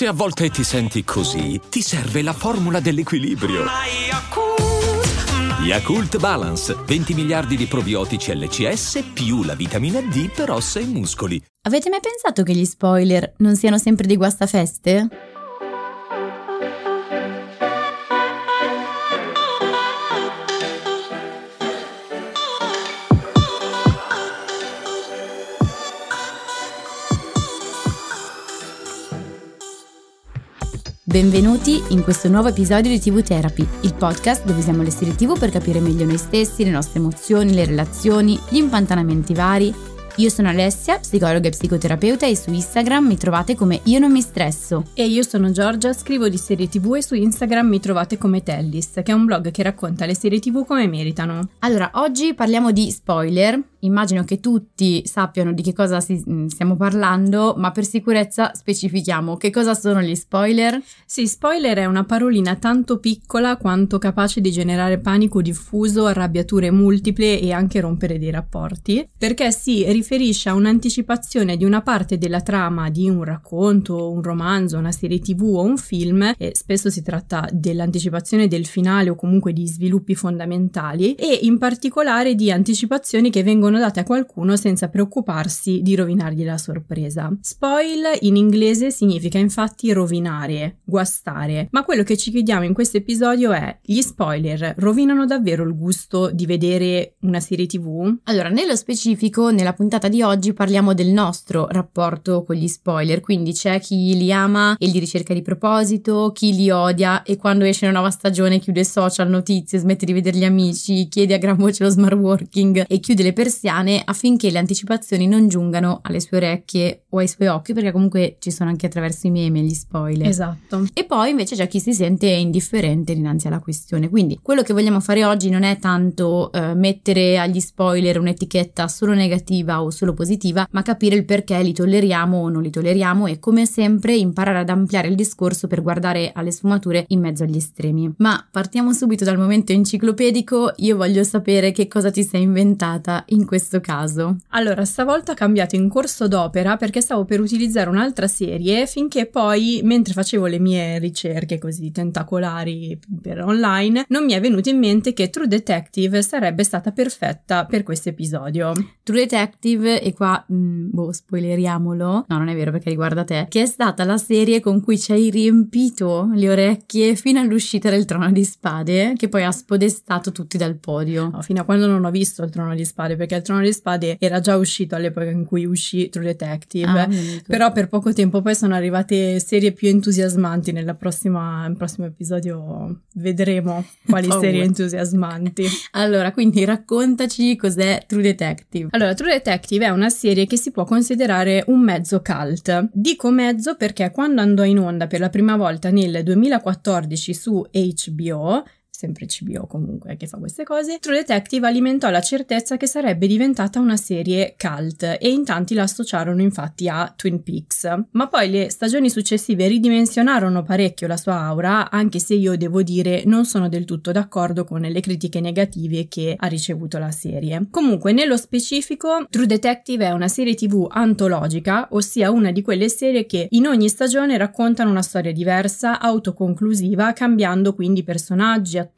Se a volte ti senti così, ti serve la formula dell'equilibrio. Yakult Balance, 20 miliardi di probiotici LCS più la vitamina D per ossa e muscoli. Avete mai pensato che gli spoiler non siano sempre dei guastafeste? Benvenuti in questo nuovo episodio di TV Therapy, il podcast dove usiamo le serie TV per capire meglio noi stessi, le nostre emozioni, le relazioni, gli impantanamenti vari io sono Alessia, psicologa e psicoterapeuta e su Instagram mi trovate come Io non mi stresso. E io sono Giorgia, scrivo di serie tv e su Instagram mi trovate come Tellis, che è un blog che racconta le serie tv come meritano. Allora, oggi parliamo di spoiler. Immagino che tutti sappiano di che cosa si, mm, stiamo parlando, ma per sicurezza specifichiamo che cosa sono gli spoiler. Sì, spoiler è una parolina tanto piccola quanto capace di generare panico diffuso, arrabbiature multiple e anche rompere dei rapporti, perché si riferisce a un'anticipazione di una parte della trama di un racconto, un romanzo, una serie tv o un film, e spesso si tratta dell'anticipazione del finale o comunque di sviluppi fondamentali, e in particolare di anticipazioni che vengono date a qualcuno senza preoccuparsi di rovinargli la sorpresa. Spoil in inglese significa infatti rovinare, guastare, ma quello che ci chiediamo in questo episodio è gli spoiler rovinano davvero il gusto di vedere una serie tv? Allora, nello specifico, nella puntata di oggi parliamo del nostro rapporto con gli spoiler, quindi c'è chi li ama e li ricerca di proposito, chi li odia e quando esce una nuova stagione chiude social, notizie, smette di vedere gli amici, chiede a gran voce lo smart working e chiude le persiane affinché le anticipazioni non giungano alle sue orecchie o ai suoi occhi, perché comunque ci sono anche attraverso i meme gli spoiler. Esatto. E poi invece c'è chi si sente indifferente dinanzi alla questione. Quindi quello che vogliamo fare oggi non è tanto eh, mettere agli spoiler un'etichetta solo negativa o solo positiva, ma capire il perché li tolleriamo o non li tolleriamo e come sempre imparare ad ampliare il discorso per guardare alle sfumature in mezzo agli estremi. Ma partiamo subito dal momento enciclopedico, io voglio sapere che cosa ti sei inventata in questo caso. Allora, stavolta ho cambiato in corso d'opera perché stavo per utilizzare un'altra serie finché poi, mentre facevo le mie ricerche così tentacolari per online, non mi è venuto in mente che True Detective sarebbe stata perfetta per questo episodio. True Detective e qua, mh, mm, boh, spoileriamolo, no non è vero perché riguarda te, che è stata la serie con cui ci hai riempito le orecchie fino all'uscita del Trono di Spade, che poi ha spodestato tutti dal podio. No, fino a quando non ho visto il Trono di Spade, perché il Trono di Spade era già uscito all'epoca in cui uscì True Detective, ah, però per poco tempo poi sono arrivate serie più entusiasmanti, nella prossima, nel prossimo episodio vedremo quali serie entusiasmanti. Allora, quindi raccontaci cos'è True Detective. Allora, True Detective è una serie che si può considerare un mezzo cult. Dico mezzo perché quando andò in onda per la prima volta nel 2014 su HBO, sempre CBO comunque che fa queste cose, True Detective alimentò la certezza che sarebbe diventata una serie cult e in tanti la associarono infatti a Twin Peaks. Ma poi le stagioni successive ridimensionarono parecchio la sua aura, anche se io devo dire non sono del tutto d'accordo con le critiche negative che ha ricevuto la serie. Comunque, nello specifico, True Detective è una serie TV antologica, ossia una di quelle serie che in ogni stagione raccontano una storia diversa, autoconclusiva, cambiando quindi personaggi, attori,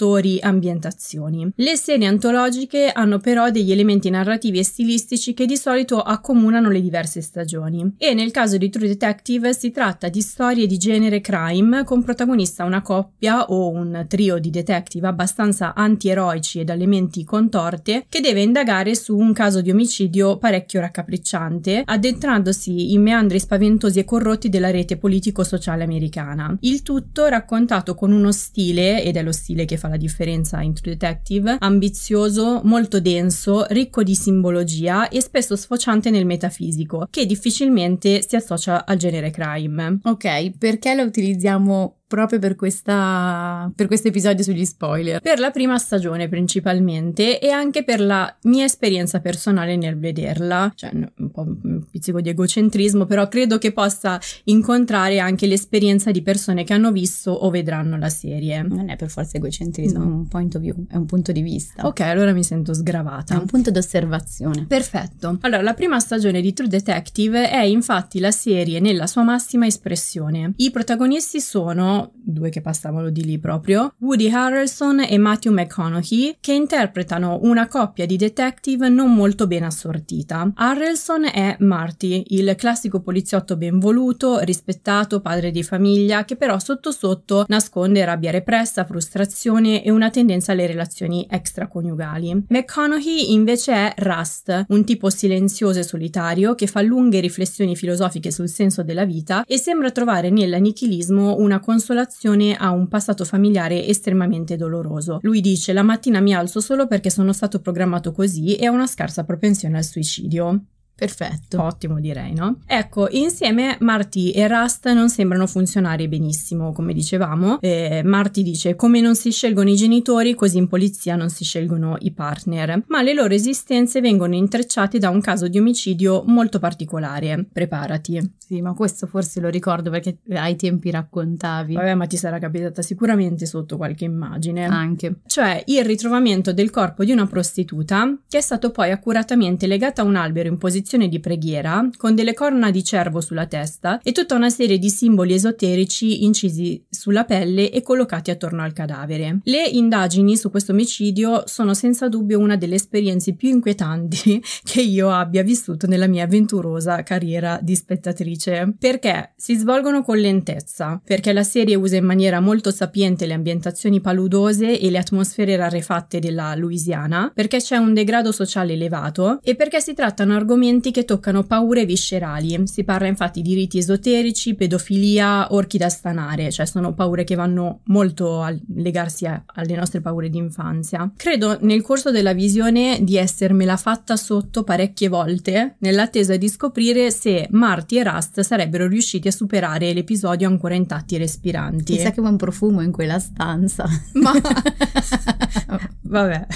ambientazioni. Le serie antologiche hanno però degli elementi narrativi e stilistici che di solito accomunano le diverse stagioni e nel caso di True Detective si tratta di storie di genere crime con protagonista una coppia o un trio di detective abbastanza antieroici ed elementi contorte che deve indagare su un caso di omicidio parecchio raccapricciante, addentrandosi in meandri spaventosi e corrotti della rete politico-sociale americana. Il tutto raccontato con uno stile, ed è lo stile che fa la differenza in True Detective, ambizioso, molto denso, ricco di simbologia e spesso sfociante nel metafisico, che difficilmente si associa al genere crime. Ok, perché lo utilizziamo proprio per, questa, per questo episodio sugli spoiler. Per la prima stagione principalmente e anche per la mia esperienza personale nel vederla, cioè un po' un pizzico di egocentrismo, però credo che possa incontrare anche l'esperienza di persone che hanno visto o vedranno la serie. Non è per forza egocentrismo, no. è un point of view, è un punto di vista. Ok, allora mi sento sgravata. È un punto d'osservazione. Perfetto. Allora, la prima stagione di True Detective è infatti la serie nella sua massima espressione. I protagonisti sono, due che passavano di lì proprio, Woody Harrelson e Matthew McConaughey, che interpretano una coppia di detective non molto ben assortita. Harrelson è Marty, il classico poliziotto ben voluto, rispettato, padre di famiglia, che però sotto sotto nasconde rabbia repressa, frustrazione e una tendenza alle relazioni extraconiugali. McConaughey invece è Rust, un tipo silenzioso e solitario che fa lunghe riflessioni filosofiche sul senso della vita e sembra trovare nell'anichilismo una consolazione a un passato familiare estremamente doloroso. Lui dice la mattina mi alzo solo perché sono stato programmato così e ho una scarsa propensione al suicidio. Perfetto. Ottimo direi, no? Ecco, insieme Marty e Rust non sembrano funzionare benissimo, come dicevamo. Eh, Marty dice come non si scelgono i genitori, così in polizia non si scelgono i partner. Ma le loro esistenze vengono intrecciate da un caso di omicidio molto particolare. Preparati. Sì, ma questo forse lo ricordo perché ai tempi raccontavi. Vabbè, ma ti sarà capitata sicuramente sotto qualche immagine. Anche. Cioè il ritrovamento del corpo di una prostituta che è stato poi accuratamente legata a un albero in posizione posizione di preghiera con delle corna di cervo sulla testa e tutta una serie di simboli esoterici incisi sulla pelle e collocati attorno al cadavere. Le indagini su questo omicidio sono senza dubbio una delle esperienze più inquietanti che io abbia vissuto nella mia avventurosa carriera di spettatrice, perché si svolgono con lentezza, perché la serie usa in maniera molto sapiente le ambientazioni paludose e le atmosfere rarefatte della Louisiana, perché c'è un degrado sociale elevato e perché si trattano argomenti argomenti che toccano paure viscerali. Si parla infatti di riti esoterici, pedofilia, orchi da stanare, cioè sono paure che vanno molto a legarsi a, alle nostre paure di infanzia. Credo nel corso della visione di essermela fatta sotto parecchie volte, nell'attesa di scoprire se Marty e Rust sarebbero riusciti a superare l'episodio ancora intatti e respiranti. Chissà che buon profumo in quella stanza. Ma vabbè,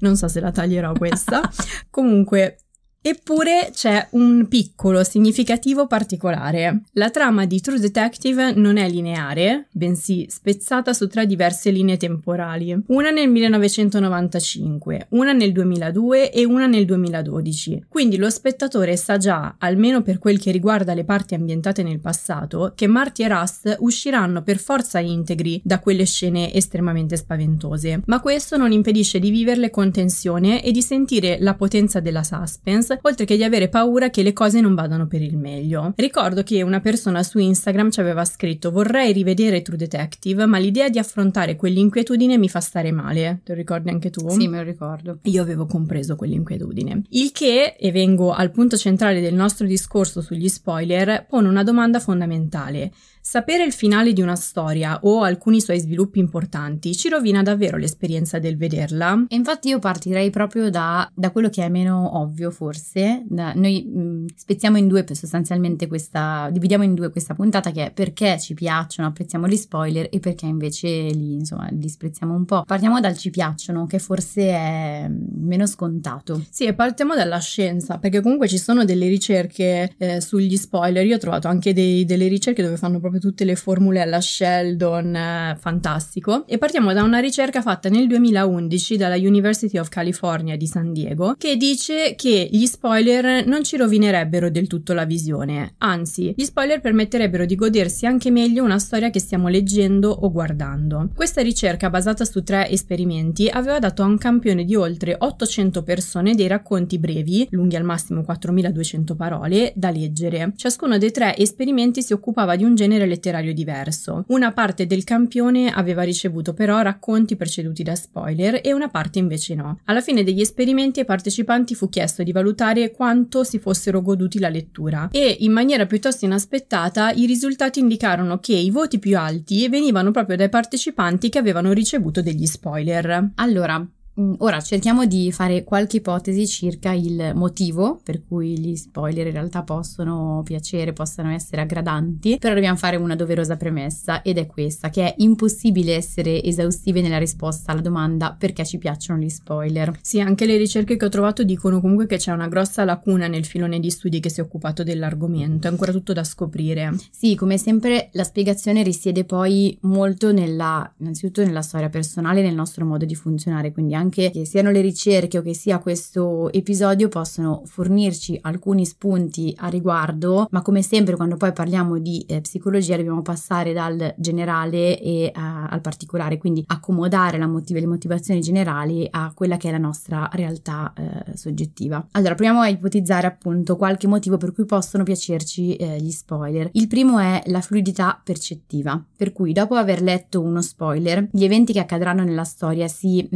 non so se la taglierò questa. Comunque, Eppure c'è un piccolo significativo particolare. La trama di True Detective non è lineare, bensì spezzata su tre diverse linee temporali, una nel 1995, una nel 2002 e una nel 2012. Quindi lo spettatore sa già, almeno per quel che riguarda le parti ambientate nel passato, che Marty e Rust usciranno per forza integri da quelle scene estremamente spaventose. Ma questo non impedisce di viverle con tensione e di sentire la potenza della suspense oltre che di avere paura che le cose non vadano per il meglio. Ricordo che una persona su Instagram ci aveva scritto vorrei rivedere True Detective, ma l'idea di affrontare quell'inquietudine mi fa stare male. Te lo ricordi anche tu? Sì, me lo ricordo. Io avevo compreso quell'inquietudine. Il che, e vengo al punto centrale del nostro discorso sugli spoiler, pone una domanda fondamentale. Sapere il finale di una storia o alcuni suoi sviluppi importanti ci rovina davvero l'esperienza del vederla. E infatti io partirei proprio da, da quello che è meno ovvio forse. Da, noi mh, mm, spezziamo in due sostanzialmente questa, dividiamo in due questa puntata che è perché ci piacciono, apprezziamo gli spoiler e perché invece li, insomma, li sprezziamo un po'. Partiamo dal ci piacciono che forse è meno scontato. Sì, e partiamo dalla scienza perché comunque ci sono delle ricerche eh, sugli spoiler. Io ho trovato anche dei, delle ricerche dove fanno proprio proprio tutte le formule alla Sheldon, eh, fantastico. E partiamo da una ricerca fatta nel 2011 dalla University of California di San Diego che dice che gli spoiler non ci rovinerebbero del tutto la visione, anzi, gli spoiler permetterebbero di godersi anche meglio una storia che stiamo leggendo o guardando. Questa ricerca, basata su tre esperimenti, aveva dato a un campione di oltre 800 persone dei racconti brevi, lunghi al massimo 4200 parole, da leggere. Ciascuno dei tre esperimenti si occupava di un genere genere letterario diverso. Una parte del campione aveva ricevuto però racconti preceduti da spoiler e una parte invece no. Alla fine degli esperimenti ai partecipanti fu chiesto di valutare quanto si fossero goduti la lettura e in maniera piuttosto inaspettata i risultati indicarono che i voti più alti venivano proprio dai partecipanti che avevano ricevuto degli spoiler. Allora, ora cerchiamo di fare qualche ipotesi circa il motivo per cui gli spoiler in realtà possono piacere, possano essere aggradanti, però dobbiamo fare una doverosa premessa ed è questa, che è impossibile essere esaustive nella risposta alla domanda perché ci piacciono gli spoiler. Sì, anche le ricerche che ho trovato dicono comunque che c'è una grossa lacuna nel filone di studi che si è occupato dell'argomento, è ancora tutto da scoprire. Sì, come sempre la spiegazione risiede poi molto nella, innanzitutto nella storia personale, nel nostro modo di funzionare, quindi anche che siano le ricerche o che sia questo episodio possono fornirci alcuni spunti a riguardo, ma come sempre quando poi parliamo di eh, psicologia dobbiamo passare dal generale e a, al particolare, quindi accomodare motiv- le motivazioni generali a quella che è la nostra realtà eh, soggettiva. Allora, proviamo a ipotizzare appunto qualche motivo per cui possono piacerci eh, gli spoiler. Il primo è la fluidità percettiva, per cui dopo aver letto uno spoiler, gli eventi che accadranno nella storia si,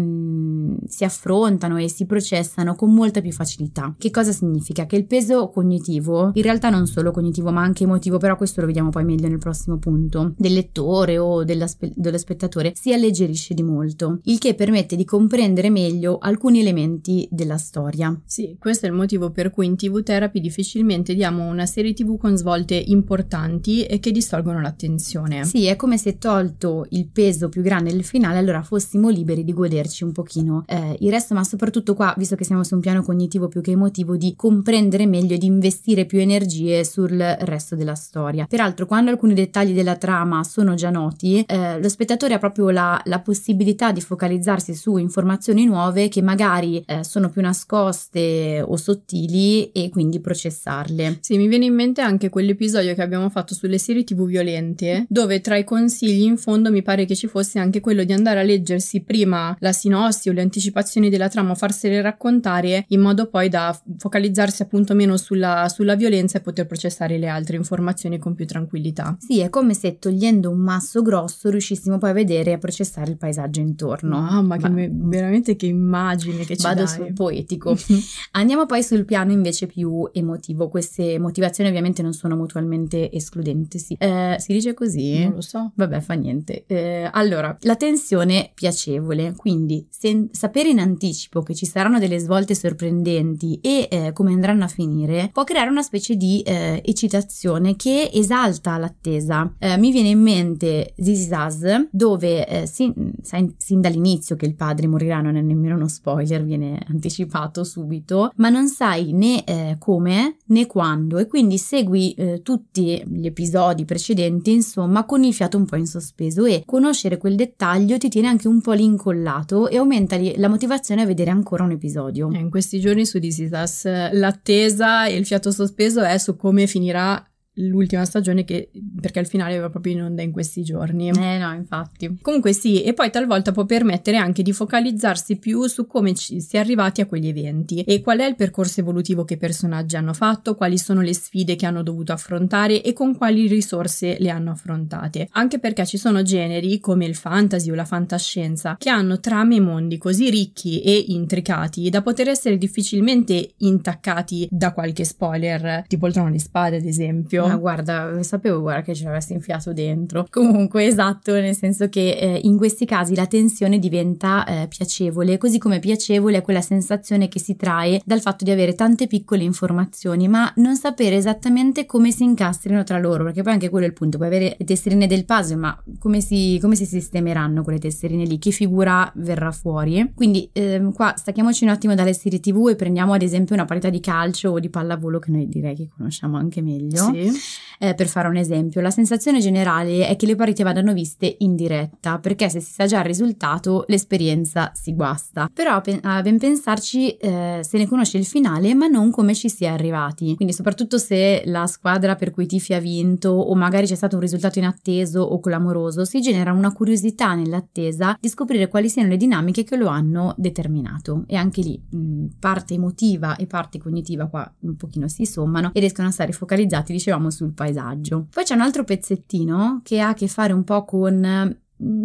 mh, si affrontano e si processano con molta più facilità. Che cosa significa? Che il peso cognitivo, in realtà non solo cognitivo ma anche emotivo, però questo lo vediamo poi meglio nel prossimo punto, del lettore o dello spettatore, si alleggerisce di molto, il che permette di comprendere meglio alcuni elementi della storia. Sì, questo è il motivo per cui in TV Therapy difficilmente diamo una serie TV con svolte importanti e che distolgono l'attenzione. Sì, è come se tolto il peso più grande del finale, allora fossimo liberi di goderci un pochino eh, il resto, ma soprattutto qua, visto che siamo su un piano cognitivo più che emotivo, di comprendere meglio e di investire più energie sul resto della storia. Peraltro, quando alcuni dettagli della trama sono già noti, eh, lo spettatore ha proprio la, la, possibilità di focalizzarsi su informazioni nuove che magari eh, sono più nascoste o sottili e quindi processarle. Sì, mi viene in mente anche quell'episodio che abbiamo fatto sulle serie TV violente, dove tra i consigli in fondo mi pare che ci fosse anche quello di andare a leggersi prima la sinossi o le anticipazioni della trama, farsele raccontare in modo poi da focalizzarsi appunto meno sulla, sulla violenza e poter processare le altre informazioni con più tranquillità. Sì, è come se togliendo un masso grosso riuscissimo poi a vedere e a processare il paesaggio intorno. Mamma, che me, veramente che immagine che ci Vado dai. sul poetico. Andiamo poi sul piano invece più emotivo. Queste motivazioni ovviamente non sono mutualmente escludenti. Sì. Eh, si dice così? Non lo so. Vabbè, fa niente. Eh, allora, la tensione piacevole, quindi sen- sapere in anticipo che ci saranno delle svolte sorprendenti e eh, come andranno a finire, può creare una specie di eh, eccitazione che esalta l'attesa. Eh, mi viene in mente This Is Us, dove eh, sin, sin, dall'inizio che il padre morirà, non è nemmeno uno spoiler, viene anticipato subito, ma non sai né eh, come né quando e quindi segui eh, tutti gli episodi precedenti, insomma, con il fiato un po' in sospeso e conoscere quel dettaglio ti tiene anche un po' lì incollato e aumenta la motivazione a vedere ancora un episodio. Eh, in questi giorni su This Is Us l'attesa e il fiato sospeso è su come finirà l'ultima stagione che, perché al finale aveva proprio in onda in questi giorni. Eh no, infatti. Comunque sì, e poi talvolta può permettere anche di focalizzarsi più su come ci si è arrivati a quegli eventi e qual è il percorso evolutivo che i personaggi hanno fatto, quali sono le sfide che hanno dovuto affrontare e con quali risorse le hanno affrontate. Anche perché ci sono generi come il fantasy o la fantascienza che hanno trame e mondi così ricchi e intricati da poter essere difficilmente intaccati da qualche spoiler, tipo il trono di spade ad esempio Ah, guarda, sapevo guarda, che ce l'avessi infiato dentro. Comunque, esatto, nel senso che eh, in questi casi la tensione diventa eh, piacevole, così come piacevole è quella sensazione che si trae dal fatto di avere tante piccole informazioni, ma non sapere esattamente come si incastrino tra loro, perché poi anche quello è il punto, puoi avere le tesserine del puzzle, ma come si, come si sistemeranno quelle tesserine lì? Che figura verrà fuori? Quindi ehm, qua stacchiamoci un attimo dalle serie tv e prendiamo ad esempio una partita di calcio o di pallavolo che noi direi che conosciamo anche meglio. Sì. Eh, per fare un esempio, la sensazione generale è che le partite vadano viste in diretta, perché se si sa già il risultato, l'esperienza si guasta. Però a ben pensarci eh, se ne conosce il finale, ma non come ci si è arrivati. Quindi, soprattutto se la squadra per cui tifi ha vinto, o magari c'è stato un risultato inatteso o clamoroso, si genera una curiosità nell'attesa di scoprire quali siano le dinamiche che lo hanno determinato. E anche lì mh, parte emotiva e parte cognitiva qua un pochino si sommano e riescono a stare focalizzati, dicevamo, sul paesaggio. Poi c'è un altro pezzettino che ha a che fare un po' con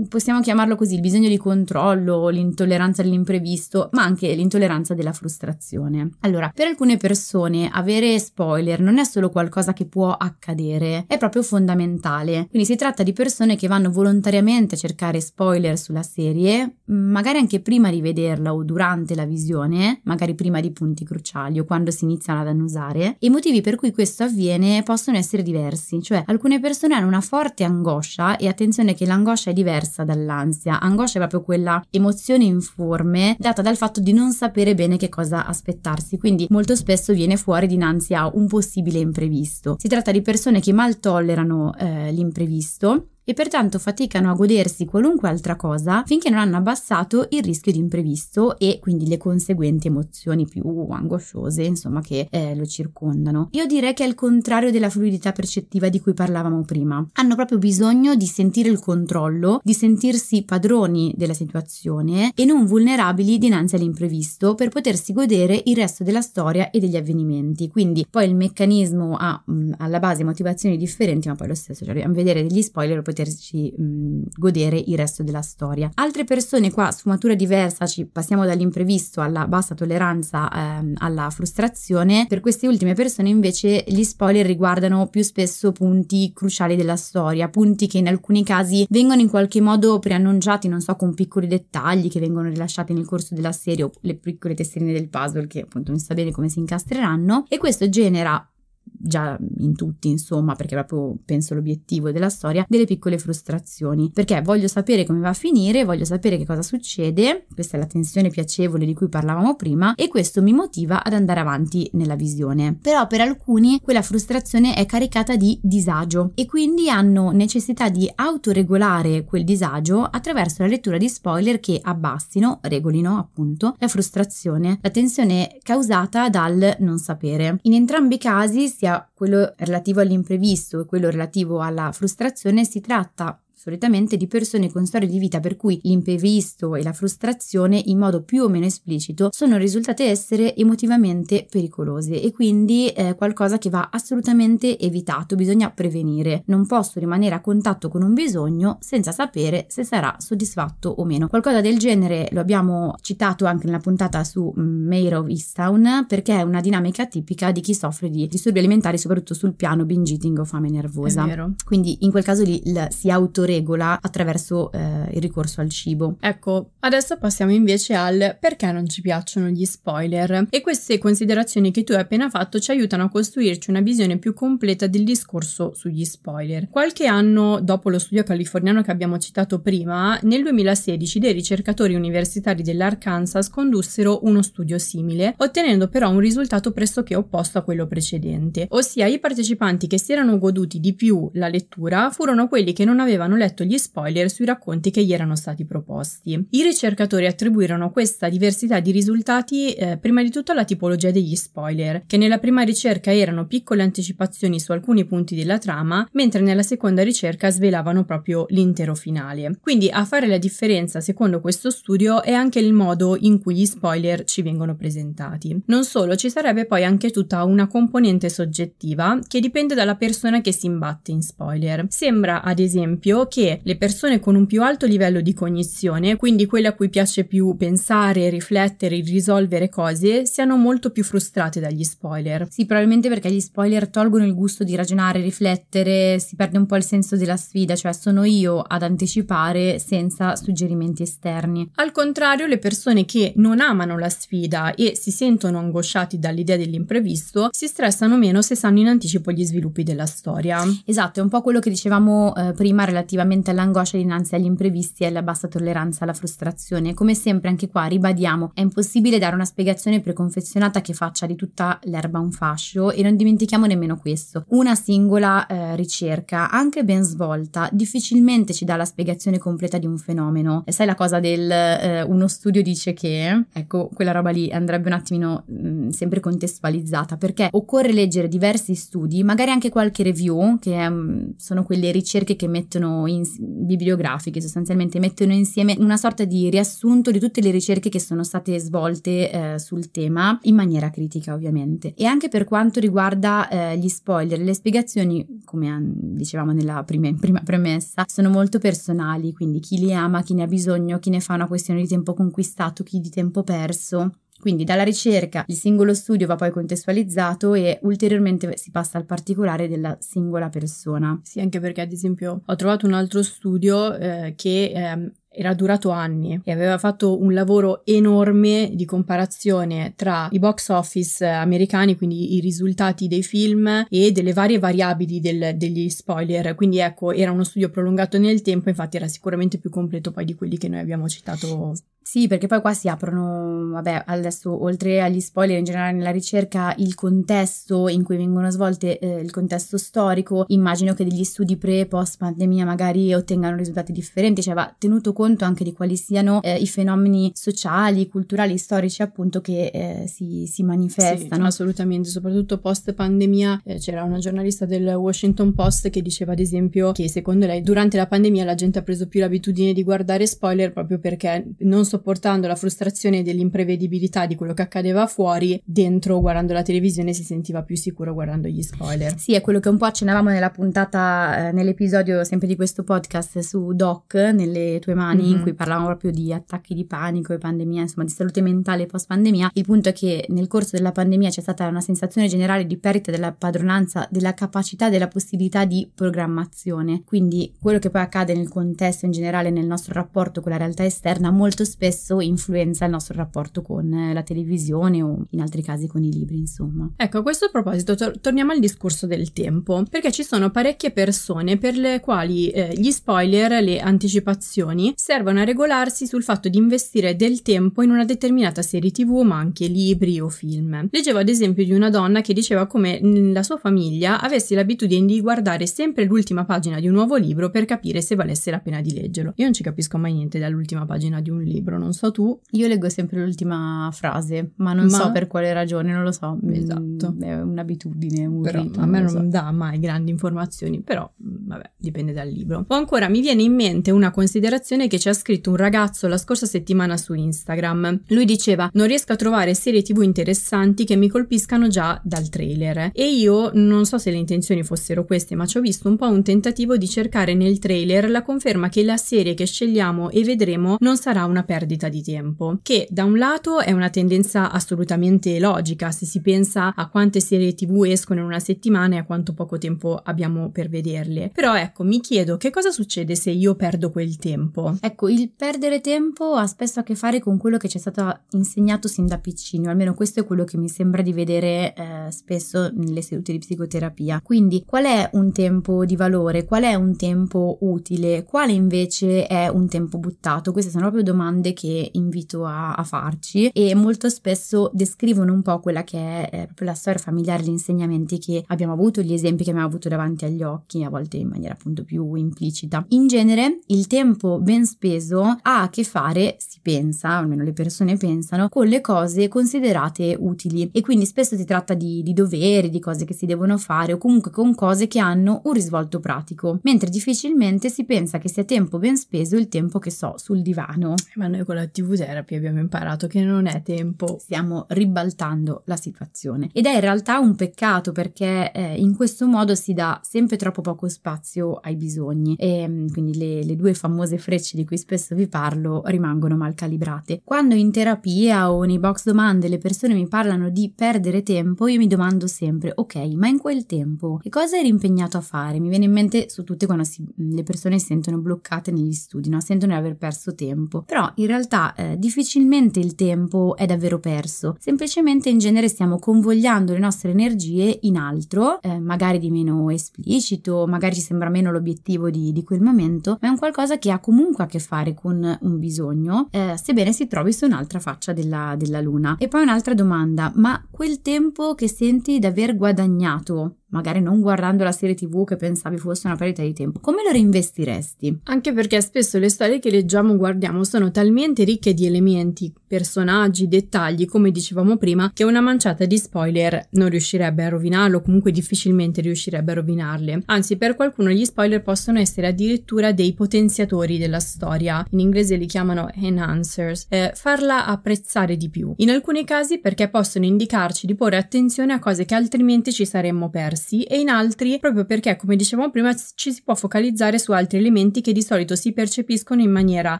possiamo chiamarlo così, il bisogno di controllo, l'intolleranza all'imprevisto, ma anche l'intolleranza della frustrazione. Allora, per alcune persone avere spoiler non è solo qualcosa che può accadere, è proprio fondamentale. Quindi si tratta di persone che vanno volontariamente a cercare spoiler sulla serie, mm, magari anche prima di vederla o durante la visione, magari prima di punti cruciali o quando si iniziano ad annusare. I motivi per cui questo avviene possono essere diversi, cioè alcune persone hanno una forte angoscia e attenzione che l'angoscia è diversa dall'ansia. Angoscia è proprio quella emozione informe data dal fatto di non sapere bene che cosa aspettarsi, quindi molto spesso viene fuori dinanzi a un possibile imprevisto. Si tratta di persone che mal tollerano eh, l'imprevisto e pertanto faticano a godersi qualunque altra cosa finché non hanno abbassato il rischio di imprevisto e quindi le conseguenti emozioni più angosciose, insomma, che eh, lo circondano. Io direi che è il contrario della fluidità percettiva di cui parlavamo prima. Hanno proprio bisogno di sentire il controllo, di sentirsi padroni della situazione e non vulnerabili dinanzi all'imprevisto per potersi godere il resto della storia e degli avvenimenti. Quindi poi il meccanismo ha mh, alla base motivazioni differenti, ma poi lo stesso, cioè a vedere degli spoiler poterci mh, godere il resto della storia. Altre persone qua, sfumatura diversa, ci passiamo dall'imprevisto alla bassa tolleranza ehm, alla frustrazione. Per queste ultime persone invece gli spoiler riguardano più spesso punti cruciali della storia, punti che in alcuni casi vengono in qualche modo preannunciati, non so, con piccoli dettagli che vengono rilasciati nel corso della serie o le piccole tesserine del puzzle che appunto non sa bene come si incastreranno e questo genera già in tutti, insomma, perché proprio penso l'obiettivo della storia, delle piccole frustrazioni. Perché voglio sapere come va a finire, voglio sapere che cosa succede, questa è la tensione piacevole di cui parlavamo prima, e questo mi motiva ad andare avanti nella visione. Però per alcuni quella frustrazione è caricata di disagio e quindi hanno necessità di autoregolare quel disagio attraverso la lettura di spoiler che abbassino, regolino appunto, la frustrazione, la tensione causata dal non sapere. In entrambi i casi sia quello relativo all'imprevisto e quello relativo alla frustrazione, si tratta solitamente di persone con storie di vita per cui l'imprevisto e la frustrazione in modo più o meno esplicito sono risultate essere emotivamente pericolose e quindi eh, qualcosa che va assolutamente evitato, bisogna prevenire. Non posso rimanere a contatto con un bisogno senza sapere se sarà soddisfatto o meno. Qualcosa del genere lo abbiamo citato anche nella puntata su mm, Mayor of Easttown perché è una dinamica tipica di chi soffre di disturbi alimentari soprattutto sul piano binge eating o fame nervosa. Quindi in quel caso lì si autorregolano regola attraverso eh, il ricorso al cibo. Ecco, adesso passiamo invece al perché non ci piacciono gli spoiler e queste considerazioni che tu hai appena fatto ci aiutano a costruirci una visione più completa del discorso sugli spoiler. Qualche anno dopo lo studio californiano che abbiamo citato prima, nel 2016 dei ricercatori universitari dell'Arkansas condussero uno studio simile, ottenendo però un risultato pressoché opposto a quello precedente, ossia i partecipanti che si erano goduti di più la lettura furono quelli che non avevano letto gli spoiler sui racconti che gli erano stati proposti. I ricercatori attribuirono questa diversità di risultati eh, prima di tutto alla tipologia degli spoiler, che nella prima ricerca erano piccole anticipazioni su alcuni punti della trama, mentre nella seconda ricerca svelavano proprio l'intero finale. Quindi a fare la differenza, secondo questo studio, è anche il modo in cui gli spoiler ci vengono presentati. Non solo, ci sarebbe poi anche tutta una componente soggettiva che dipende dalla persona che si imbatte in spoiler. Sembra, ad esempio, che le persone con un più alto livello di cognizione, quindi quelle a cui piace più pensare, riflettere, risolvere cose, siano molto più frustrate dagli spoiler. Sì, probabilmente perché gli spoiler tolgono il gusto di ragionare, riflettere, si perde un po' il senso della sfida, cioè sono io ad anticipare senza suggerimenti esterni. Al contrario, le persone che non amano la sfida e si sentono angosciati dall'idea dell'imprevisto si stressano meno se sanno in anticipo gli sviluppi della storia. Esatto, è un po' quello che dicevamo eh, prima relativamente relativamente all'angoscia dinanzi agli imprevisti e alla bassa tolleranza alla frustrazione. Come sempre anche qua ribadiamo, è impossibile dare una spiegazione preconfezionata che faccia di tutta l'erba un fascio e non dimentichiamo nemmeno questo. Una singola eh, ricerca, anche ben svolta, difficilmente ci dà la spiegazione completa di un fenomeno. E sai la cosa del eh, uno studio dice che, ecco, quella roba lì andrebbe un attimino mh, mm, sempre contestualizzata perché occorre leggere diversi studi, magari anche qualche review, che mh, mm, sono quelle ricerche che mettono sono bibliografiche, sostanzialmente mettono insieme una sorta di riassunto di tutte le ricerche che sono state svolte eh, sul tema in maniera critica ovviamente. E anche per quanto riguarda eh, gli spoiler, le spiegazioni, come dicevamo nella prima, prima premessa, sono molto personali, quindi chi li ama, chi ne ha bisogno, chi ne fa una questione di tempo conquistato, chi di tempo perso. Quindi dalla ricerca il singolo studio va poi contestualizzato e ulteriormente si passa al particolare della singola persona. Sì, anche perché ad esempio ho trovato un altro studio eh, che eh, era durato anni e aveva fatto un lavoro enorme di comparazione tra i box office americani, quindi i risultati dei film e delle varie variabili del, degli spoiler. Quindi ecco, era uno studio prolungato nel tempo, infatti era sicuramente più completo poi di quelli che noi abbiamo citato sì, perché poi qua si aprono, vabbè, adesso oltre agli spoiler in generale nella ricerca, il contesto in cui vengono svolte, eh, il contesto storico, immagino che degli studi pre e post pandemia magari ottengano risultati differenti, cioè va tenuto conto anche di quali siano eh, i fenomeni sociali, culturali, storici appunto che eh, si, si, manifestano. Sì, assolutamente, soprattutto post pandemia eh, c'era una giornalista del Washington Post che diceva ad esempio che secondo lei durante la pandemia la gente ha preso più l'abitudine di guardare spoiler proprio perché non sopportando la frustrazione dell'imprevedibilità di quello che accadeva fuori, dentro guardando la televisione si sentiva più sicuro guardando gli spoiler. Sì, è quello che un po' accennavamo nella puntata, eh, nell'episodio sempre di questo podcast su Doc, nelle tue mani, mm-hmm. in cui parlavamo proprio di attacchi di panico e pandemia, insomma di salute mentale post pandemia. Il punto è che nel corso della pandemia c'è stata una sensazione generale di perdita della padronanza, della capacità, della possibilità di programmazione. Quindi quello che poi accade nel contesto in generale, nel nostro rapporto con la realtà esterna, molto spesso influenza il nostro rapporto con la televisione o in altri casi con i libri, insomma. Ecco, a questo proposito tor- torniamo al discorso del tempo, perché ci sono parecchie persone per le quali eh, gli spoiler, le anticipazioni, servono a regolarsi sul fatto di investire del tempo in una determinata serie tv, ma anche libri o film. Leggevo ad esempio di una donna che diceva come la sua famiglia avesse l'abitudine di guardare sempre l'ultima pagina di un nuovo libro per capire se valesse la pena di leggerlo. Io non ci capisco mai niente dall'ultima pagina di un libro non so tu. Io leggo sempre l'ultima frase, ma non ma... so per quale ragione, non lo so. Mm, esatto. È un'abitudine, un però ritmo, A me non, so. dà mai grandi informazioni, però mm, vabbè, dipende dal libro. O ancora mi viene in mente una considerazione che ci ha scritto un ragazzo la scorsa settimana su Instagram. Lui diceva: Non riesco a trovare serie TV interessanti che mi colpiscano già dal trailer. E io non so se le intenzioni fossero queste, ma ci ho visto un po' un tentativo di cercare nel trailer la conferma che la serie che scegliamo e vedremo non sarà una perdita di tempo, che da un lato è una tendenza assolutamente logica se si pensa a quante serie tv escono in una settimana e a quanto poco tempo abbiamo per vederle. Però ecco, mi chiedo che cosa succede se io perdo quel tempo? Ecco, il perdere tempo ha spesso a che fare con quello che ci è stato insegnato sin da piccino, almeno questo è quello che mi sembra di vedere eh, spesso nelle sedute di psicoterapia. Quindi, qual è un tempo di valore? Qual è un tempo utile? Quale invece è un tempo buttato? Queste sono proprio domande che invito a, a, farci e molto spesso descrivono un po' quella che è eh, proprio la storia familiare, gli insegnamenti che abbiamo avuto, gli esempi che abbiamo avuto davanti agli occhi, a volte in maniera appunto più implicita. In genere il tempo ben speso ha a che fare, si pensa, almeno le persone pensano, con le cose considerate utili e quindi spesso si tratta di, di doveri, di cose che si devono fare o comunque con cose che hanno un risvolto pratico, mentre difficilmente si pensa che sia tempo ben speso il tempo che so sul divano. Ma noi con la TV therapy abbiamo imparato che non è tempo. Stiamo ribaltando la situazione. Ed è in realtà un peccato perché eh, in questo modo si dà sempre troppo poco spazio ai bisogni e mm, quindi le, le due famose frecce di cui spesso vi parlo rimangono mal calibrate. Quando in terapia o nei box domande le persone mi parlano di perdere tempo, io mi domando sempre, ok, ma in quel tempo che cosa eri impegnato a fare? Mi viene in mente su tutte quando si, le persone si sentono bloccate negli studi, no? sentono di aver perso tempo. Però in realtà eh, difficilmente il tempo è davvero perso, semplicemente in genere stiamo convogliando le nostre energie in altro, eh, magari di meno esplicito, magari ci sembra meno l'obiettivo di, di, quel momento, ma è un qualcosa che ha comunque a che fare con un bisogno, eh, sebbene si trovi su un'altra faccia della, della luna. E poi un'altra domanda, ma quel tempo che senti di aver guadagnato magari non guardando la serie tv che pensavi fosse una perdita di tempo, come lo reinvestiresti? Anche perché spesso le storie che leggiamo o guardiamo sono talmente ricche di elementi, personaggi, dettagli, come dicevamo prima, che una manciata di spoiler non riuscirebbe a rovinarlo, comunque difficilmente riuscirebbe a rovinarle. Anzi, per qualcuno gli spoiler possono essere addirittura dei potenziatori della storia, in inglese li chiamano enhancers, eh, farla apprezzare di più. In alcuni casi perché possono indicarci di porre attenzione a cose che altrimenti ci saremmo persi e in altri proprio perché, come dicevamo prima, ci si può focalizzare su altri elementi che di solito si percepiscono in maniera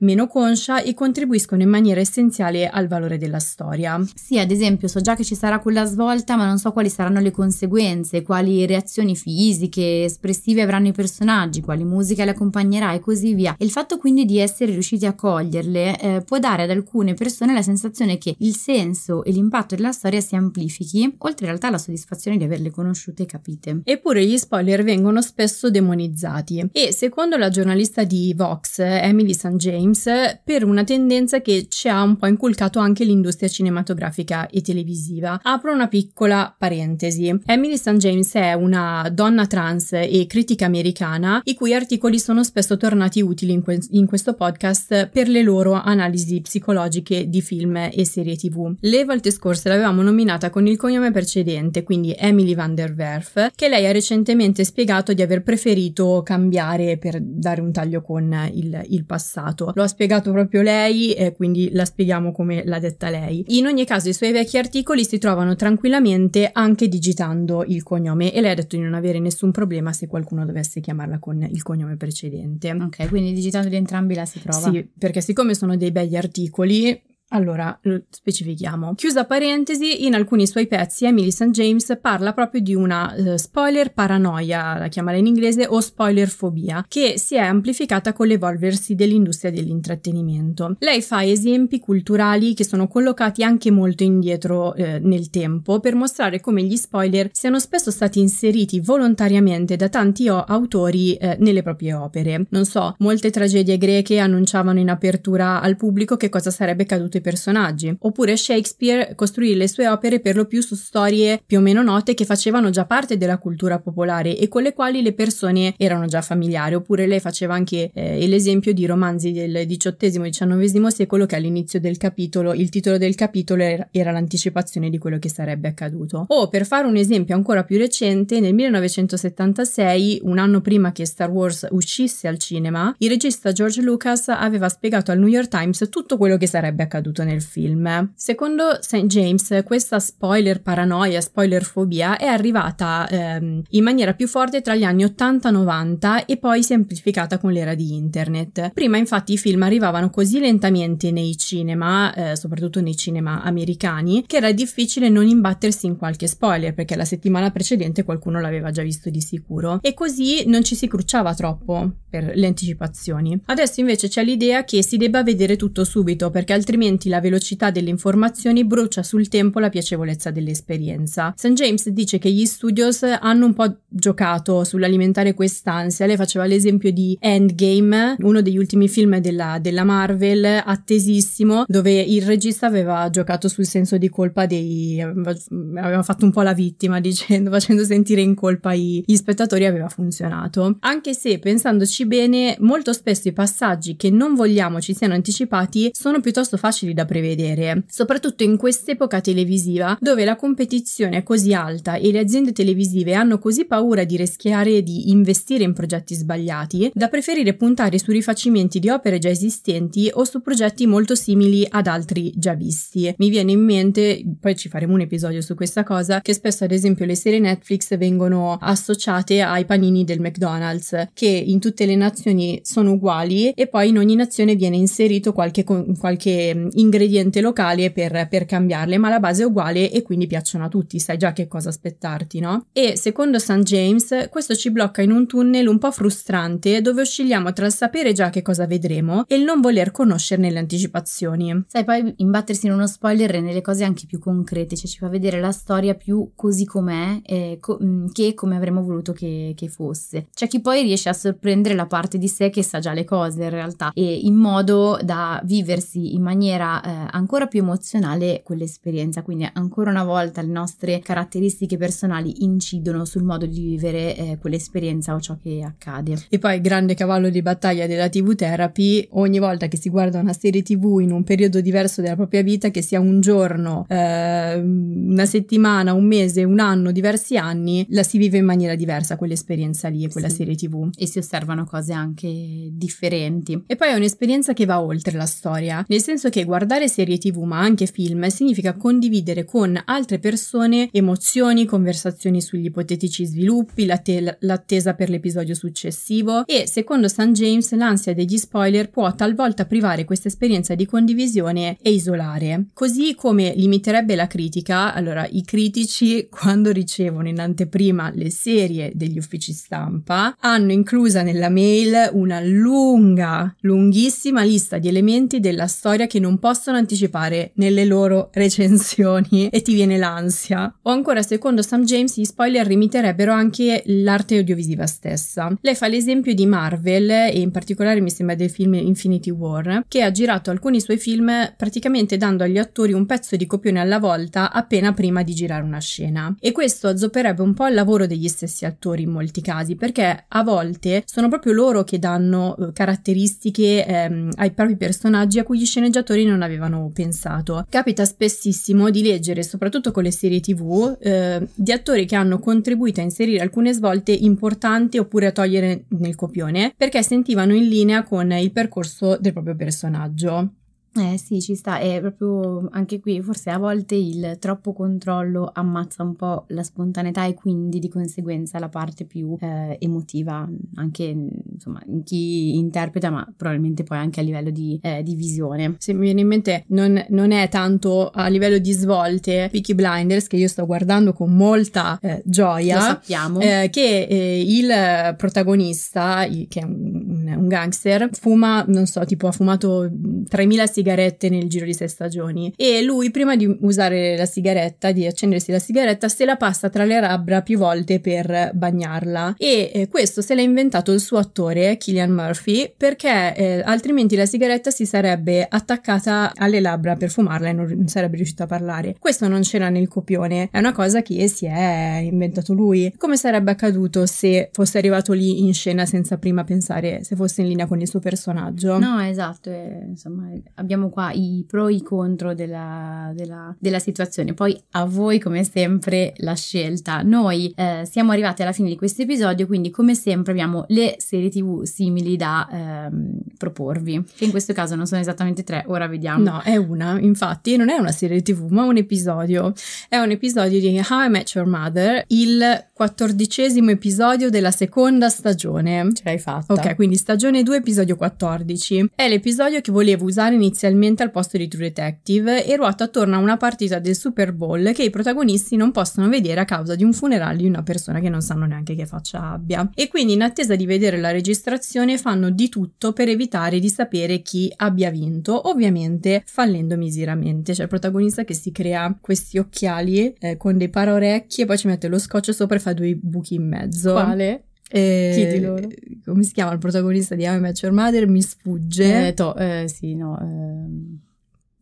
meno conscia e contribuiscono in maniera essenziale al valore della storia. Sì, ad esempio, so già che ci sarà quella svolta, ma non so quali saranno le conseguenze, quali reazioni fisiche, espressive avranno i personaggi, quali musica le accompagnerà e così via. E il fatto quindi di essere riusciti a coglierle eh, può dare ad alcune persone la sensazione che il senso e l'impatto della storia si amplifichi, oltre in realtà alla soddisfazione di averle conosciute e capite. Eppure gli spoiler vengono spesso demonizzati e secondo la giornalista di Vox, Emily St. James, per una tendenza che ci ha un po' inculcato anche l'industria cinematografica e televisiva. Apro una piccola parentesi. Emily St. James è una donna trans e critica americana i cui articoli sono spesso tornati utili in, que- in questo podcast per le loro analisi psicologiche di film e serie tv. Le volte scorse l'avevamo nominata con il cognome precedente, quindi Emily van der Werf, che lei ha recentemente spiegato di aver preferito cambiare per dare un taglio con il, il passato. Lo ha spiegato proprio lei e quindi la spieghiamo come l'ha detta lei. In ogni caso i suoi vecchi articoli si trovano tranquillamente anche digitando il cognome e lei ha detto di non avere nessun problema se qualcuno dovesse chiamarla con il cognome precedente. Ok, quindi digitandoli entrambi la si trova. Sì, perché siccome sono dei begli articoli, allora, lo specifichiamo. Chiusa parentesi, in alcuni suoi pezzi Emily St. James parla proprio di una uh, spoiler paranoia, la chiamala in inglese, o spoiler fobia, che si è amplificata con l'evolversi dell'industria dell'intrattenimento. Lei fa esempi culturali che sono collocati anche molto indietro eh, nel tempo per mostrare come gli spoiler siano spesso stati inseriti volontariamente da tanti autori eh, nelle proprie opere. Non so, molte tragedie greche annunciavano in apertura al pubblico che cosa sarebbe caduto i personaggi. Oppure Shakespeare costruì le sue opere per lo più su storie più o meno note che facevano già parte della cultura popolare e con le quali le persone erano già familiari. Oppure lei faceva anche eh, l'esempio di romanzi del XVIII-XIX secolo che all'inizio del capitolo, il titolo del capitolo era, era l'anticipazione di quello che sarebbe accaduto. O per fare un esempio ancora più recente, nel 1976, un anno prima che Star Wars uscisse al cinema, il regista George Lucas aveva spiegato al New York Times tutto quello che sarebbe accaduto accaduto nel film. Secondo St. James, questa spoiler paranoia, spoiler fobia è arrivata ehm, in maniera più forte tra gli anni 80 e 90 e poi si è amplificata con l'era di internet. Prima infatti i film arrivavano così lentamente nei cinema, eh, soprattutto nei cinema americani, che era difficile non imbattersi in qualche spoiler perché la settimana precedente qualcuno l'aveva già visto di sicuro e così non ci si crucciava troppo per le anticipazioni. Adesso invece c'è l'idea che si debba vedere tutto subito perché altrimenti altrimenti la velocità delle informazioni brucia sul tempo la piacevolezza dell'esperienza. St. James dice che gli studios hanno un po' giocato sull'alimentare quest'ansia. Lei faceva l'esempio di Endgame, uno degli ultimi film della, della Marvel, attesissimo, dove il regista aveva giocato sul senso di colpa dei... aveva fatto un po' la vittima dicendo, facendo sentire in colpa i, gli spettatori aveva funzionato. Anche se, pensandoci bene, molto spesso i passaggi che non vogliamo ci siano anticipati sono piuttosto facili facili da prevedere, soprattutto in quest'epoca televisiva dove la competizione è così alta e le aziende televisive hanno così paura di rischiare di investire in progetti sbagliati da preferire puntare su rifacimenti di opere già esistenti o su progetti molto simili ad altri già visti. Mi viene in mente, poi ci faremo un episodio su questa cosa, che spesso ad esempio le serie Netflix vengono associate ai panini del McDonald's, che in tutte le nazioni sono uguali e poi in ogni nazione viene inserito qualche, qualche ingrediente locale per, per cambiarle, ma la base è uguale e quindi piacciono a tutti, sai già che cosa aspettarti, no? E secondo St. James questo ci blocca in un tunnel un po' frustrante dove oscilliamo tra il sapere già che cosa vedremo e il non voler conoscerne le anticipazioni. Sai, poi imbattersi in uno spoiler rende le cose anche più concrete, cioè ci fa vedere la storia più così com'è eh, co- mm, che come avremmo voluto che, che fosse. C'è chi poi riesce a sorprendere la parte di sé che sa già le cose in realtà e in modo da viversi in maniera maniera eh, ancora più emozionale quell'esperienza, quindi ancora una volta le nostre caratteristiche personali incidono sul modo di vivere eh, quell'esperienza o ciò che accade. E poi grande cavallo di battaglia della TV therapy, ogni volta che si guarda una serie TV in un periodo diverso della propria vita, che sia un giorno, eh, una settimana, un mese, un anno, diversi anni, la si vive in maniera diversa quell'esperienza lì e quella sì. serie TV. E si osservano cose anche differenti. E poi è un'esperienza che va oltre la storia, nel senso che guardare serie TV ma anche film significa condividere con altre persone emozioni, conversazioni sugli ipotetici sviluppi, l'atte- l'attesa per l'episodio successivo e secondo St. James l'ansia degli spoiler può talvolta privare questa esperienza di condivisione e isolare. Così come limiterebbe la critica, allora i critici quando ricevono in anteprima le serie degli uffici stampa hanno inclusa nella mail una lunga, lunghissima lista di elementi della storia che non possono anticipare nelle loro recensioni e ti viene l'ansia. O ancora, secondo Sam James, gli spoiler limiterebbero anche l'arte audiovisiva stessa. Lei fa l'esempio di Marvel e in particolare mi sembra del film Infinity War, che ha girato alcuni suoi film praticamente dando agli attori un pezzo di copione alla volta appena prima di girare una scena. E questo azzopperebbe un po' il lavoro degli stessi attori in molti casi, perché a volte sono proprio loro che danno eh, caratteristiche ehm, ai propri personaggi a cui gli sceneggiatori non avevano pensato. Capita spessissimo di leggere, soprattutto con le serie tv, eh, di attori che hanno contribuito a inserire alcune svolte importanti oppure a togliere nel copione perché sentivano in linea con il percorso del proprio personaggio. Eh sì, ci sta, è proprio anche qui, forse a volte il troppo controllo ammazza un po' la spontaneità e quindi di conseguenza la parte più eh, emotiva, anche insomma in chi interpreta, ma probabilmente poi anche a livello di, eh, di visione. Se mi viene in mente, non, non, è tanto a livello di svolte, Peaky Blinders, che io sto guardando con molta eh, gioia, Lo sappiamo, eh, che eh, il protagonista, che è un, un gangster, fuma, non so, tipo ha fumato 3000 sigarette nel giro di sei stagioni e lui prima di usare la sigaretta, di accendersi la sigaretta, se la passa tra le labbra più volte per bagnarla e eh, questo se l'ha inventato il suo attore Killian Murphy perché eh, altrimenti la sigaretta si sarebbe attaccata alle labbra per fumarla e non, non sarebbe riuscito a parlare. Questo non c'era nel copione, è una cosa che si è inventato lui. Come sarebbe accaduto se fosse arrivato lì in scena senza prima pensare se fosse in linea con il suo personaggio? No, esatto, e, insomma abbiamo qua i pro e i contro della, della, della situazione. Poi a voi, come sempre, la scelta. Noi eh, siamo arrivati alla fine di questo episodio, quindi, come sempre, abbiamo le serie TV simili da ehm, proporvi. Che in questo caso non sono esattamente tre, ora vediamo. No, è una, infatti, non è una serie TV, ma un episodio. È un episodio di How I Met Your Mother, il quattordicesimo episodio della seconda stagione. Ce l'hai fatta. Ok, quindi stagione 2, episodio 14. È l'episodio che volevo usare inizialmente al posto di True Detective e ruota attorno a una partita del Super Bowl che i protagonisti non possono vedere a causa di un funerale di una persona che non sanno neanche che faccia abbia. E quindi in attesa di vedere la registrazione fanno di tutto per evitare di sapere chi abbia vinto, ovviamente fallendo miseramente. C'è il protagonista che si crea questi occhiali eh, con dei paraorecchi e poi ci mette lo scotch sopra e fa due buchi in mezzo. Quale? Eh, Chi di loro? Come si chiama il protagonista di How I Met Your Mother? Mi sfugge. Eh, to, eh, sì, no. Eh,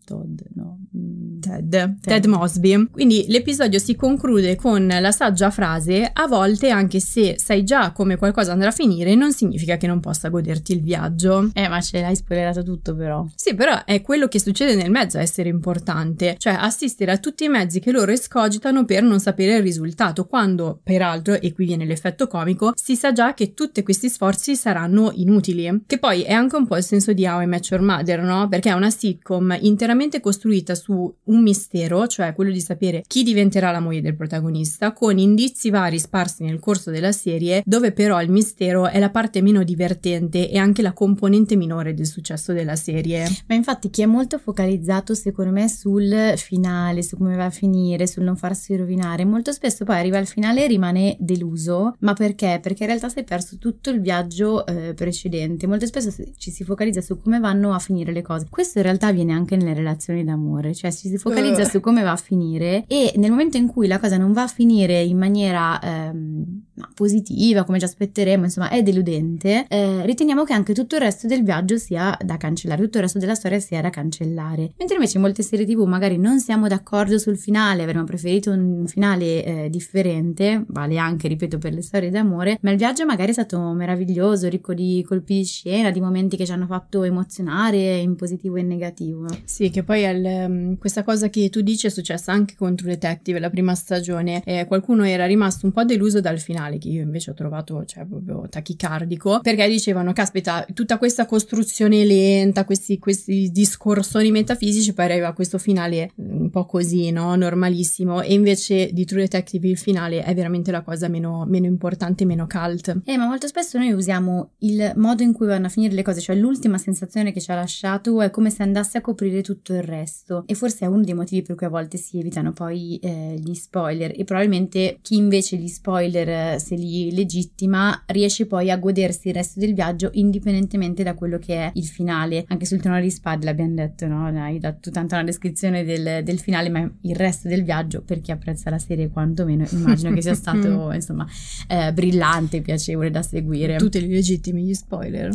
Todd, no. Mm. Ted, Ted, Ted Mosby. Quindi l'episodio si conclude con la saggia frase: A volte, anche se sai già come qualcosa andrà a finire, non significa che non possa goderti il viaggio. Eh, ma ce l'hai spoilerato tutto, però. Sì, però è quello che succede nel mezzo a essere importante, cioè assistere a tutti i mezzi che loro escogitano per non sapere il risultato, quando, peraltro, e qui viene l'effetto comico, si sa già che tutti questi sforzi saranno inutili. Che poi è anche un po' il senso di How I Met Your Mother, no? Perché è una sitcom interamente interamente costruita su un mistero, cioè quello di sapere chi diventerà la moglie del protagonista, con indizi vari sparsi nel corso della serie, dove però il mistero è la parte meno divertente e anche la componente minore del successo della serie. Ma infatti chi è molto focalizzato secondo me sul finale, su come va a finire, sul non farsi rovinare, molto spesso poi arriva al finale e rimane deluso, ma perché? Perché in realtà si è perso tutto il viaggio eh, precedente, molto spesso ci si focalizza su come vanno a finire le cose. Questo in realtà avviene anche nelle relazioni relazioni d'amore, cioè ci si focalizza uh. su come va a finire e nel momento in cui la cosa non va a finire in maniera ehm, positiva, come ci aspetteremo, insomma, è deludente, eh, riteniamo che anche tutto il resto del viaggio sia da cancellare, tutto il resto della storia sia da cancellare. Mentre invece in molte serie TV magari non siamo d'accordo sul finale, avremmo preferito un finale eh, differente, vale anche, ripeto, per le storie d'amore, ma il viaggio magari è stato meraviglioso, ricco di colpi di scena, di momenti che ci hanno fatto emozionare in positivo e in negativo. Sì, che poi il, questa cosa che tu dici è successa anche con True Detective, la prima stagione, eh, qualcuno era rimasto un po' deluso dal finale, che io invece ho trovato cioè, proprio tachicardico, perché dicevano, caspita, tutta questa costruzione lenta, questi, questi discorsoni metafisici, poi arriva questo finale un po' così, no? Normalissimo, e invece di True Detective il finale è veramente la cosa meno, meno importante, meno cult. Eh, ma molto spesso noi usiamo il modo in cui vanno a finire le cose, cioè l'ultima sensazione che ci ha lasciato è come se andasse a coprire tutto il resto, e forse è uno dei motivi per cui a volte si evitano poi eh, gli spoiler, e probabilmente chi invece gli spoiler eh, se li legittima riesce poi a godersi il resto del viaggio indipendentemente da quello che è il finale. Anche sul trono di spade l'abbiamo detto, no? Hai dato tanta una descrizione del, del, finale, ma il resto del viaggio, per chi apprezza la serie quantomeno, immagino che sia stato insomma eh, brillante, piacevole da seguire. Tutti li legittimi gli spoiler.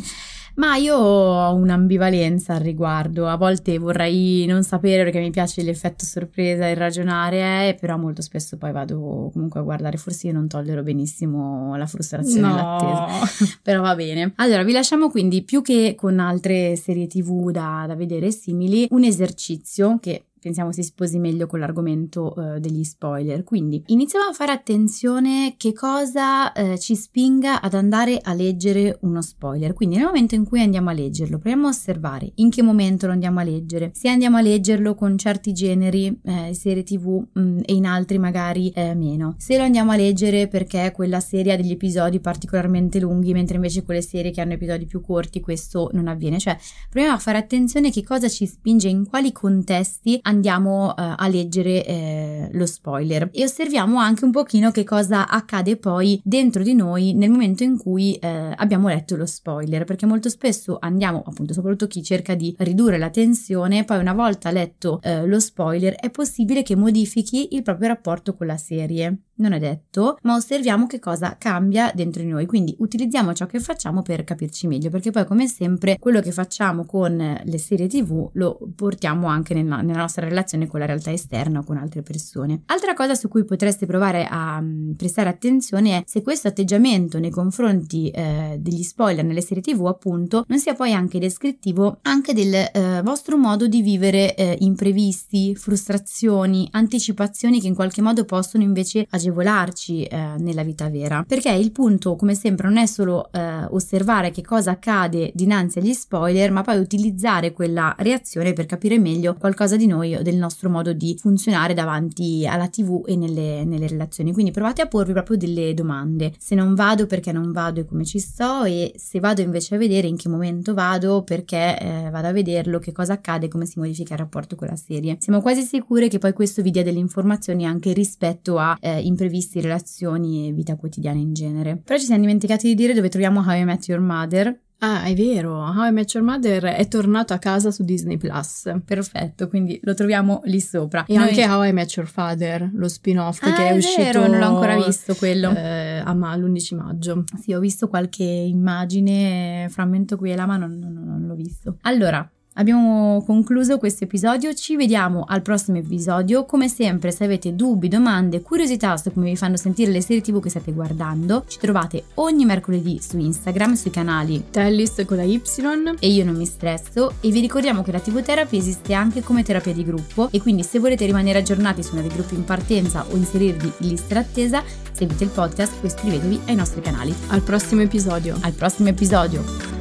Ma io ho un'ambivalenza al riguardo, a volte vorrei non sapere perché mi piace l'effetto sorpresa e ragionare, eh, però molto spesso poi vado comunque a guardare, forse io non tollero benissimo la frustrazione no. e l'attesa, però va bene. Allora vi lasciamo quindi più che con altre serie tv da, da vedere simili, un esercizio che pensiamo si sposi meglio con l'argomento uh, degli spoiler. Quindi iniziamo a fare attenzione che cosa uh, ci spinga ad andare a leggere uno spoiler. Quindi nel momento in cui andiamo a leggerlo, proviamo a osservare in che momento lo andiamo a leggere. Se andiamo a leggerlo con certi generi, eh, serie tv mh, mm, e in altri magari eh, meno. Se lo andiamo a leggere perché quella serie ha degli episodi particolarmente lunghi, mentre invece quelle serie che hanno episodi più corti questo non avviene. Cioè proviamo a fare attenzione che cosa ci spinge, in quali contesti andiamo uh, a leggere eh, lo spoiler. E osserviamo anche un pochino che cosa accade poi dentro di noi nel momento in cui eh, abbiamo letto lo spoiler perché molto spesso andiamo appunto soprattutto chi cerca di ridurre la tensione poi una volta letto eh, lo spoiler è possibile che modifichi il proprio rapporto con la serie non è detto, ma osserviamo che cosa cambia dentro di noi, quindi utilizziamo ciò che facciamo per capirci meglio, perché poi come sempre quello che facciamo con le serie tv lo portiamo anche nella, nella nostra relazione con la realtà esterna o con altre persone. Altra cosa su cui potreste provare a um, prestare attenzione è se questo atteggiamento nei confronti eh, degli spoiler nelle serie tv appunto non sia poi anche descrittivo anche del eh, vostro modo di vivere eh, imprevisti, frustrazioni, anticipazioni che in qualche modo possono invece agevolare agevolarci eh, nella vita vera. Perché il punto, come sempre, non è solo eh, osservare che cosa accade dinanzi agli spoiler, ma poi utilizzare quella reazione per capire meglio qualcosa di noi o del nostro modo di funzionare davanti alla TV e nelle, nelle relazioni. Quindi provate a porvi proprio delle domande. Se non vado, perché non vado e come ci sto, e se vado invece a vedere in che momento vado, perché eh, vado a vederlo, che cosa accade, come si modifica il rapporto con la serie. Siamo quasi sicure che poi questo vi dia delle informazioni anche rispetto a eh, imprevisti, relazioni e vita quotidiana in genere. Però ci siamo dimenticati di dire dove troviamo How I Met Your Mother. Ah, è vero, How I Met Your Mother è tornato a casa su Disney Plus. Perfetto, quindi lo troviamo lì sopra. E Noi... anche How I Met Your Father, lo spin-off ah, che è, è uscito. Vero, non l'ho ancora visto quello. Eh, a ma- l'11 maggio. Sì, ho visto qualche immagine, frammento qui e là, ma non, non, non l'ho visto. Allora, Abbiamo concluso questo episodio, ci vediamo al prossimo episodio. Come sempre, se avete dubbi, domande, curiosità su come vi fanno sentire le serie TV che state guardando, ci trovate ogni mercoledì su Instagram, sui canali Tellis con la Y e io non mi stresso. E vi ricordiamo che la TV Therapy esiste anche come terapia di gruppo e quindi se volete rimanere aggiornati su nuovi gruppi in partenza o inserirvi in lista d'attesa, seguite il podcast o iscrivetevi ai nostri canali. Al prossimo episodio. Al prossimo episodio.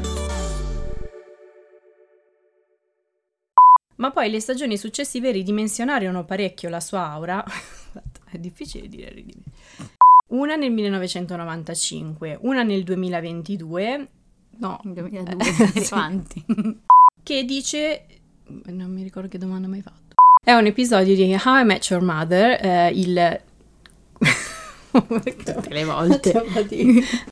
Ma poi le stagioni successive ridimensionarono parecchio la sua aura. È difficile dire ridimensionare. Una nel 1995, una nel 2022. No, 2002, quanti? che dice... Non mi ricordo che domanda mi hai fatto. È un episodio di How I Met Your Mother, eh, il... Tutte le volte.